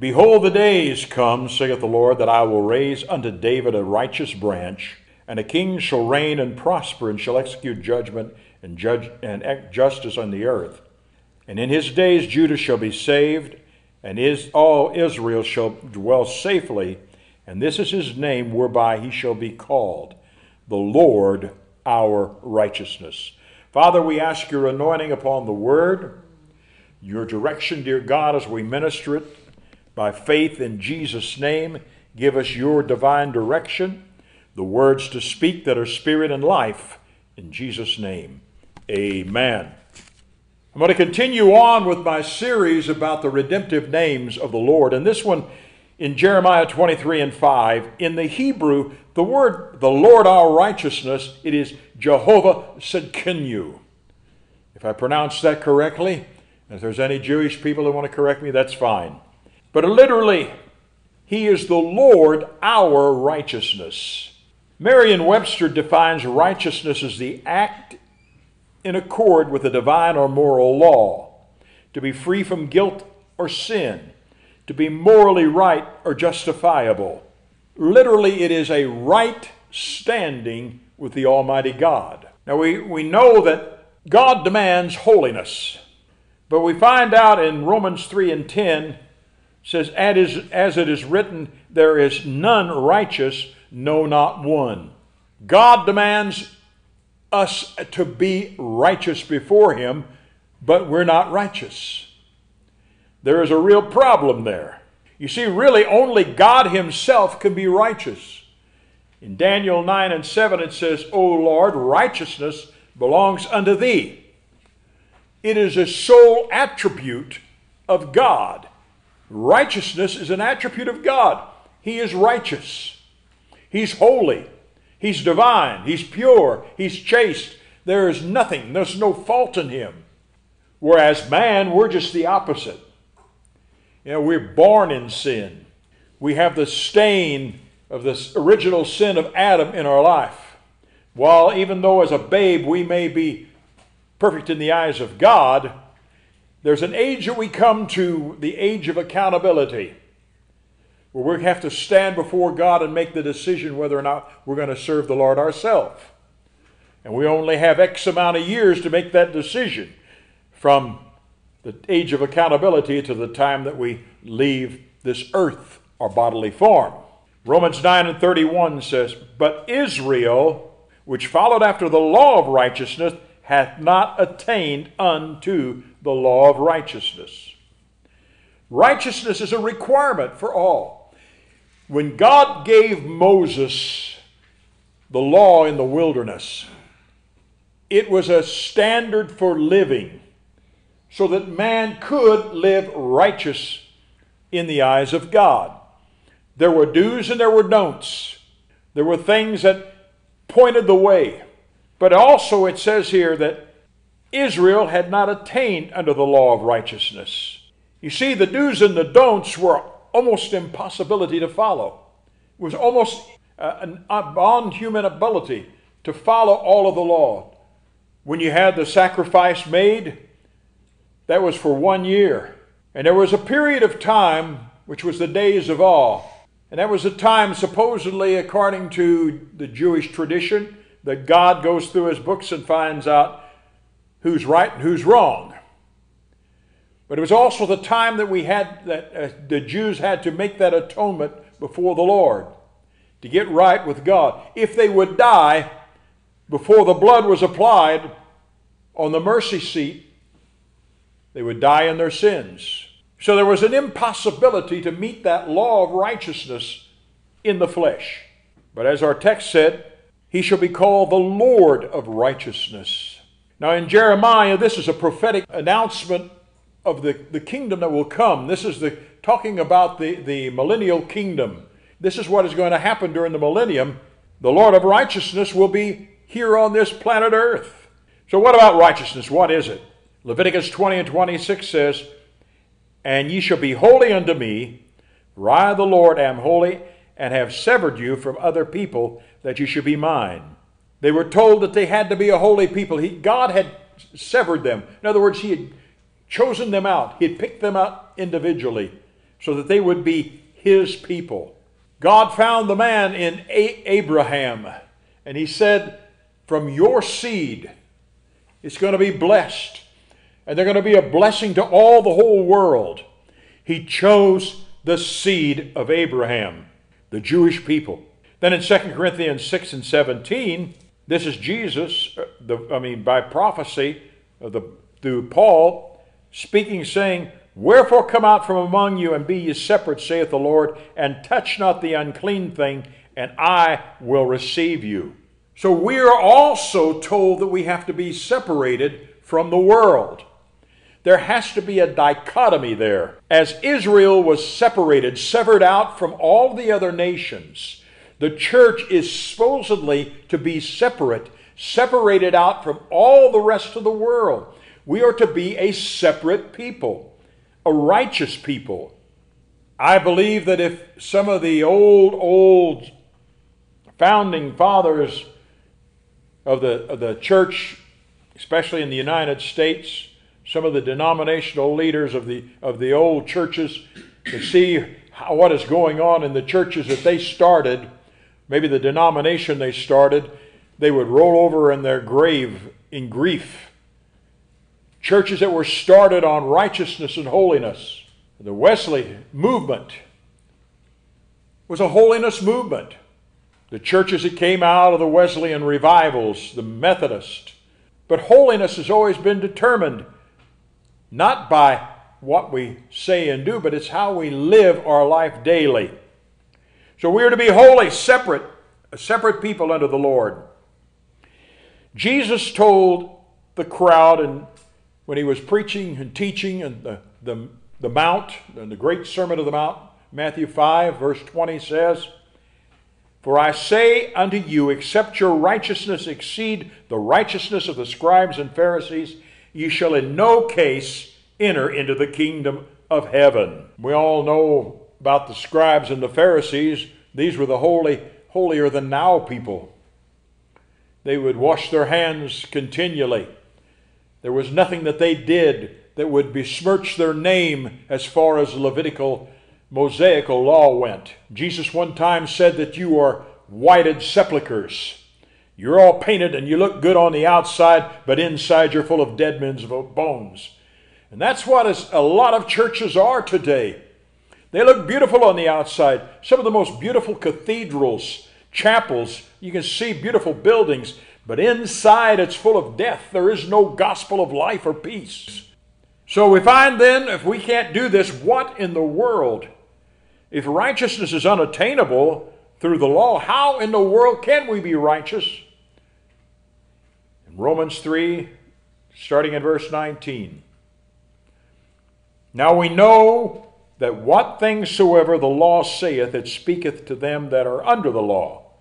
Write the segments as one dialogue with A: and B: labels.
A: Behold, the days come, saith the Lord, that I will raise unto David a righteous branch, and a king shall reign and prosper, and shall execute judgment and judge and justice on the earth. And in his days Judah shall be saved, and is, all Israel shall dwell safely, and this is his name whereby he shall be called, the Lord our righteousness. Father, we ask your anointing upon the word, your direction, dear God, as we minister it by faith in Jesus' name. Give us your divine direction, the words to speak that are spirit and life. In Jesus' name, amen. I'm going to continue on with my series about the redemptive names of the Lord. And this one in Jeremiah 23 and 5, in the Hebrew, the word the Lord our righteousness, it is Jehovah Tsidkenu. If I pronounce that correctly, and if there's any Jewish people that want to correct me, that's fine. But literally, He is the Lord our righteousness. Merriam Webster defines righteousness as the act in accord with the divine or moral law, to be free from guilt or sin, to be morally right or justifiable. Literally, it is a right standing with the Almighty God. Now, we, we know that God demands holiness, but we find out in Romans 3 and 10 says, as it is written, there is none righteous, no, not one. God demands us to be righteous before Him, but we're not righteous. There is a real problem there. You see, really, only God Himself can be righteous. In Daniel 9 and 7, it says, O Lord, righteousness belongs unto Thee. It is a sole attribute of God. Righteousness is an attribute of God. He is righteous, He's holy, He's divine, He's pure, He's chaste. There is nothing, there's no fault in Him. Whereas man, we're just the opposite. You know, we're born in sin. We have the stain of this original sin of Adam in our life. While even though as a babe we may be perfect in the eyes of God, there's an age that we come to, the age of accountability where we have to stand before God and make the decision whether or not we're going to serve the Lord ourselves. And we only have X amount of years to make that decision from the age of accountability to the time that we leave this earth our bodily form. Romans 9 and 31 says, But Israel, which followed after the law of righteousness, hath not attained unto the law of righteousness. Righteousness is a requirement for all. When God gave Moses the law in the wilderness, it was a standard for living so that man could live righteous in the eyes of God. There were do's and there were don'ts. There were things that pointed the way. But also it says here that Israel had not attained under the law of righteousness. You see, the do's and the don'ts were almost impossibility to follow. It was almost uh, an beyond human ability to follow all of the law. When you had the sacrifice made, that was for one year. And there was a period of time, which was the days of awe. And that was a time, supposedly, according to the Jewish tradition, that God goes through his books and finds out who's right and who's wrong. But it was also the time that we had that uh, the Jews had to make that atonement before the Lord to get right with God. If they would die before the blood was applied on the mercy seat, they would die in their sins. So there was an impossibility to meet that law of righteousness in the flesh. But as our text said, he shall be called the Lord of righteousness. Now in Jeremiah, this is a prophetic announcement of the, the kingdom that will come. This is the talking about the, the millennial kingdom. This is what is going to happen during the millennium. The Lord of righteousness will be here on this planet Earth. So, what about righteousness? What is it? Leviticus 20 and 26 says, And ye shall be holy unto me, for I, the Lord, am holy, and have severed you from other people, that you should be mine. They were told that they had to be a holy people. He, God had severed them. In other words, He had chosen them out, He had picked them out individually so that they would be his people. God found the man in A- Abraham, and he said, From your seed, it's going to be blessed, and they're going to be a blessing to all the whole world. He chose the seed of Abraham, the Jewish people. Then in 2 Corinthians 6 and 17, this is Jesus, uh, the, I mean, by prophecy the, through Paul, speaking, saying, Wherefore come out from among you and be ye separate, saith the Lord, and touch not the unclean thing, and I will receive you. So we are also told that we have to be separated from the world. There has to be a dichotomy there. As Israel was separated, severed out from all the other nations, the church is supposedly to be separate, separated out from all the rest of the world. We are to be a separate people, a righteous people. I believe that if some of the old, old founding fathers of the, of the church, especially in the United States, some of the denominational leaders of the, of the old churches, to see how, what is going on in the churches that they started maybe the denomination they started, they would roll over in their grave in grief. Churches that were started on righteousness and holiness. The Wesley movement was a holiness movement. The churches that came out of the Wesleyan revivals, the Methodist. But holiness has always been determined not by what we say and do, but it's how we live our life daily. So we are to be holy, separate, a separate people unto the Lord. Jesus told the crowd and when he was preaching and teaching and the, the, the Mount, and the great Sermon of the Mount, Matthew 5, verse 20 says, For I say unto you, except your righteousness exceed the righteousness of the scribes and Pharisees, ye shall in no case enter into the kingdom of heaven. We all know about the scribes and the Pharisees, these were the holy, holier than now people. They would wash their hands continually. There was nothing that they did that would besmirch their name as far as Levitical Mosaical law went. Jesus one time said that you are whited sepulchres. You're all painted and you look good on the outside, but inside you're full of dead men's bones. And that's what a lot of churches are today. They look beautiful on the outside. Some of the most beautiful cathedrals, chapels, you can see beautiful buildings, but inside it's full of death. There is no gospel of life or peace. So we find then, if we can't do this, what in the world? If righteousness is unattainable through the law, how in the world can we be righteous? In Romans 3, starting in verse 19. Now we know that what things soever the law saith, it speaketh to them that are under the law,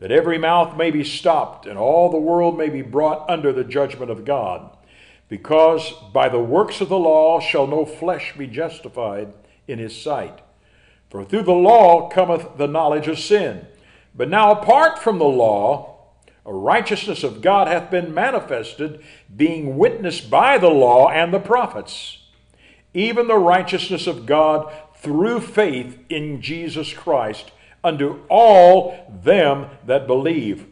A: that every mouth may be stopped, and all the world may be brought under the judgment of God. Because by the works of the law shall no flesh be justified in his sight. For through the law cometh the knowledge of sin. But now, apart from the law, a righteousness of God hath been manifested, being witnessed by the law and the prophets even the righteousness of God through faith in Jesus Christ unto all them that believe.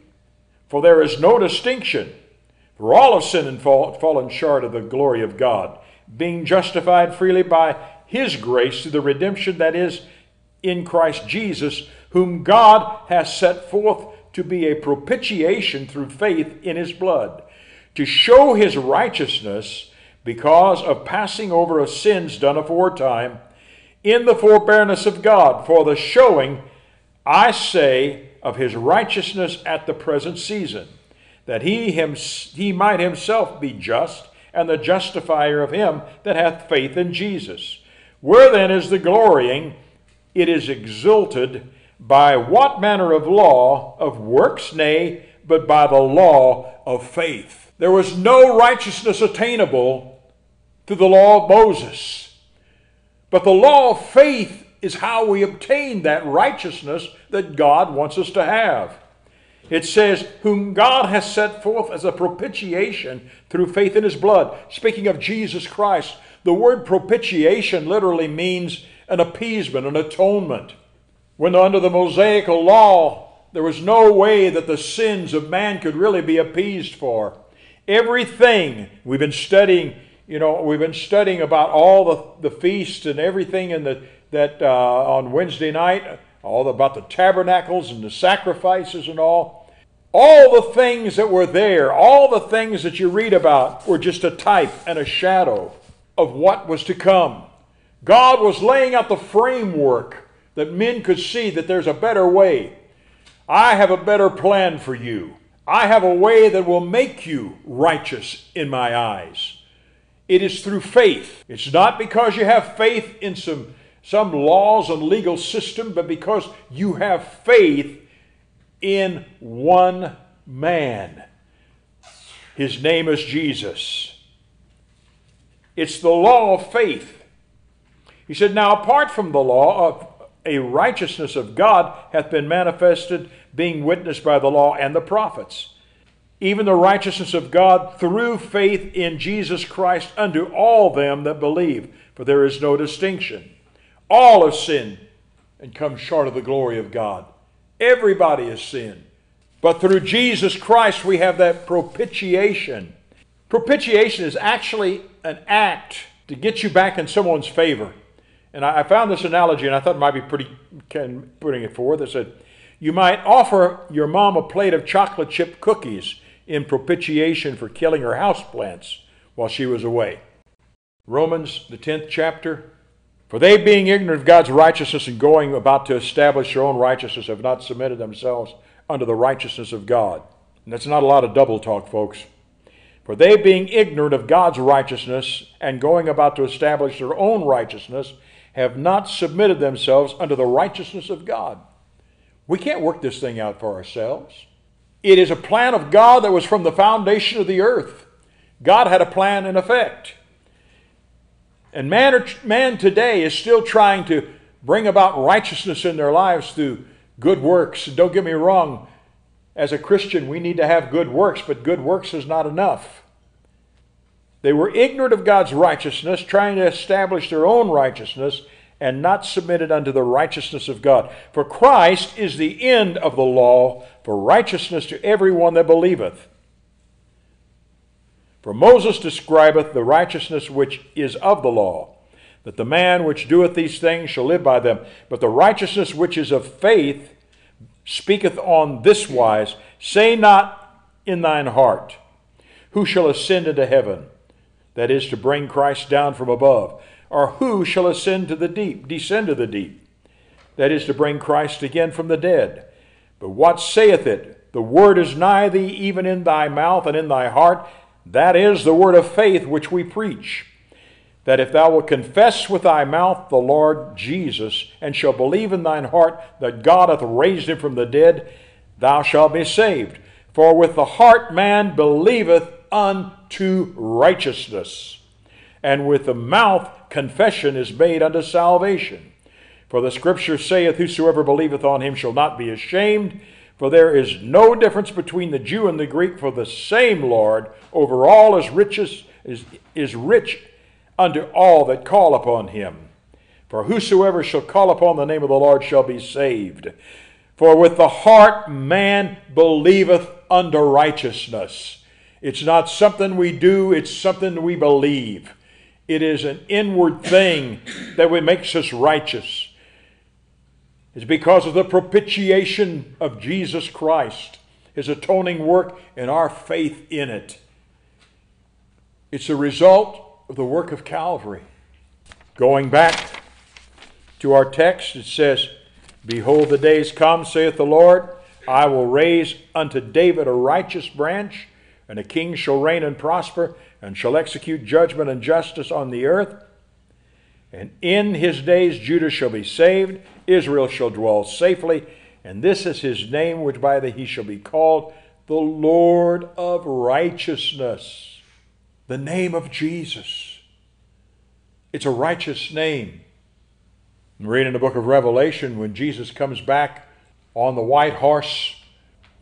A: For there is no distinction, for all have sinned and fall, fallen short of the glory of God, being justified freely by his grace through the redemption that is in Christ Jesus, whom God has set forth to be a propitiation through faith in his blood, to show his righteousness because of passing over of sins done aforetime, in the forbearance of God, for the showing, I say, of his righteousness at the present season, that he, him, he might himself be just, and the justifier of him that hath faith in Jesus. Where then is the glorying? It is exalted by what manner of law? Of works, nay, but by the law of faith. There was no righteousness attainable to the law of Moses. But the law of faith is how we obtain that righteousness that God wants us to have. It says, Whom God has set forth as a propitiation through faith in his blood. Speaking of Jesus Christ, the word propitiation literally means an appeasement, an atonement. When under the Mosaical law, there was no way that the sins of man could really be appeased for. Everything we've been studying, you know, we've been studying about all the, the feasts and everything in the, that uh, on Wednesday night, all about the tabernacles and the sacrifices and all. All the things that were there, all the things that you read about, were just a type and a shadow of what was to come. God was laying out the framework that men could see that there's a better way. I have a better plan for you. I have a way that will make you righteous in my eyes. It is through faith. It's not because you have faith in some, some laws and legal system, but because you have faith in one man. His name is Jesus. It's the law of faith. He said, Now, apart from the law a righteousness of God hath been manifested, being witnessed by the law and the prophets. Even the righteousness of God through faith in Jesus Christ unto all them that believe, for there is no distinction. All have sinned and come short of the glory of God. Everybody has sinned. But through Jesus Christ, we have that propitiation. Propitiation is actually an act to get you back in someone's favor. And I, found this analogy, and I thought it might be pretty putting it forward. They said, You might offer your mom a plate of chocolate chip cookies in propitiation for killing her houseplants while she was away. Romans, the 10th chapter. For they, being ignorant of God's righteousness and going about to establish their own righteousness, have not submitted themselves unto the righteousness of God. And that's not a lot of double talk, folks. For they, being ignorant of God's righteousness and going about to establish their own righteousness, have not submitted themselves unto the righteousness of God. We can't work this thing out for ourselves. It is a plan of God that was from the foundation of the earth. God had a plan in effect. And man, man today is still trying to bring about righteousness in their lives through good works. Don't get me wrong, as a Christian, we need to have good works, but good works is not enough. They were ignorant of God's righteousness, trying to establish their own righteousness, and not submitted unto the righteousness of God. For Christ is the end of the law for righteousness to every one that believeth. For Moses describeth the righteousness which is of the law, that the man which doeth these things shall live by them. But the righteousness which is of faith speaketh on this wise Say not in thine heart, Who shall ascend into heaven? that is, to bring Christ down from above. Or who shall ascend to the deep, descend to the deep? That is, to bring Christ again from the dead. But what saith it? The word is nigh thee, even in thy mouth and in thy heart. That is the word of faith which we preach. That if thou wilt confess with thy mouth the Lord Jesus, and shall believe in thine heart that God hath raised him from the dead, thou shalt be saved. For with the heart man believeth unto righteousness, and with the mouth confession is made unto salvation. For the Scripture saith, Whosoever believeth on him shall not be ashamed. For there is no difference between the Jew and the Greek, for the same Lord over all is riches is, is rich unto all that call upon him. For whosoever shall call upon the name of the Lord shall be saved. For with the heart man believeth unto righteousness it's not something we do, it's something we believe. It is an inward thing that makes us righteous. It's because of the propitiation of Jesus Christ, his atoning work, and our faith in it. It's a result of the work of Calvary. Going back to our text, it says, Behold, the days come, saith the Lord, I will raise unto David a righteous branch and a king shall reign and prosper, and shall execute judgment and justice on the earth. And in his days Judah shall be saved, Israel shall dwell safely, and this is his name which by the he shall be called the Lord of righteousness. The name of Jesus. It's a righteous name. And read in the book of Revelation when Jesus comes back on the white horse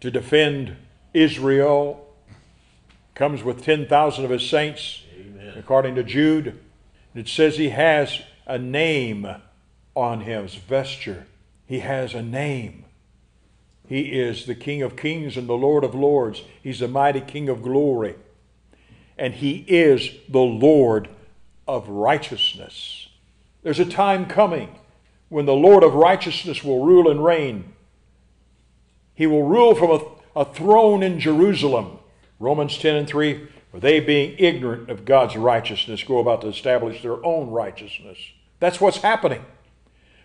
A: to defend Israel comes with 10,000 of his saints, Amen. according to Jude. It says he has a name. on his vesture. He has a name. He is the King of kings and the Lord of lords. He's the mighty King of glory. And he is the Lord of righteousness. There's a time coming when the Lord of righteousness will rule and reign. He will rule from a, a throne in Jerusalem. Romans 10 and 3 For they, being ignorant of God's righteousness, go about to establish their own righteousness. That's what's happening.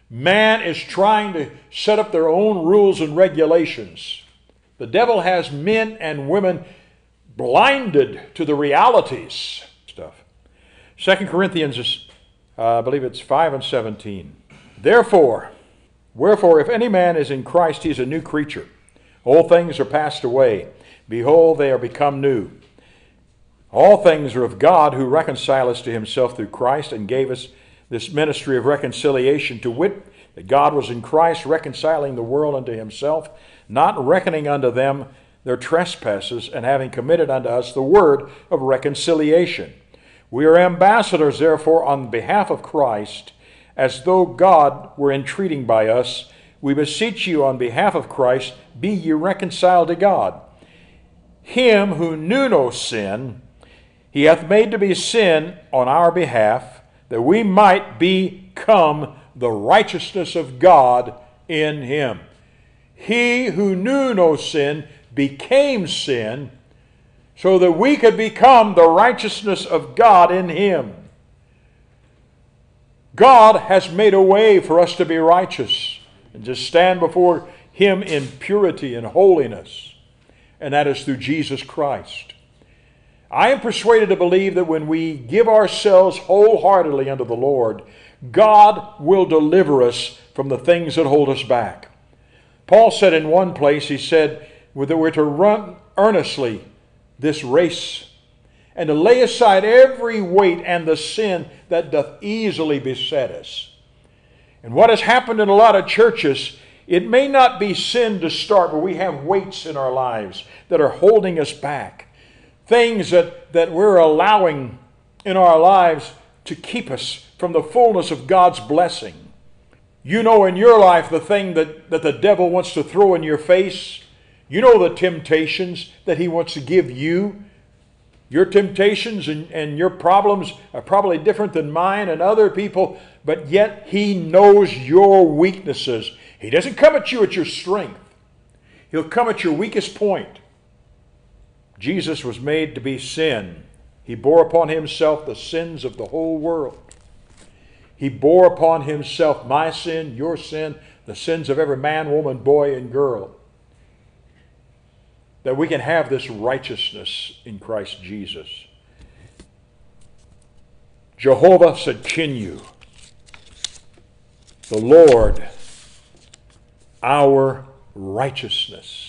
A: Man is trying to set up their own rules and regulations. The devil has men and women blinded to the realities stuff. Second Corinthians is, uh, I believe it's 5 and 17. Therefore, wherefore, if any man is in Christ, he is a new creature. All things are passed away. Behold, they are become new. All things are of God who reconciled us to himself through Christ and gave us this ministry of reconciliation to wit, that God was in Christ reconciling the world unto himself, not reckoning unto them their trespasses, and having committed unto us the word of reconciliation. We are ambassadors, therefore, on behalf of Christ, as though God were entreating by us. We beseech you on behalf of Christ, be ye reconciled to God. Him who knew no sin, he hath made to be sin on our behalf that we might become the righteousness of God in him. He who knew no sin became sin so that we could become the righteousness of God in him. God has made a way for us to be righteous and to stand before him in purity and holiness, and that is through Jesus Christ. I am persuaded to believe that when we give ourselves wholeheartedly unto the Lord, God will deliver us from the things that hold us back. Paul said in one place, he said that we're to run earnestly this race and to lay aside every weight and the sin that doth easily beset us. And what has happened in a lot of churches, it may not be sin to start, but we have weights in our lives that are holding us back things that, that we're allowing in our lives to keep us from the fullness of God's blessing. You know in your life the thing that, that the devil wants to throw in your face. You know the temptations that he wants to give you. Your temptations and, and your problems are probably different than mine and other people, but yet he knows your weaknesses. He doesn't come at you at your strength, he'll come at your weakest point. Jesus was made to be sin. He bore upon himself the sins of the whole world. He bore upon himself my sin, your sin, the sins of every man, woman, boy, and girl. That we can have this righteousness in Christ Jesus. Jehovah Tsidkenu, the Lord, our righteousness.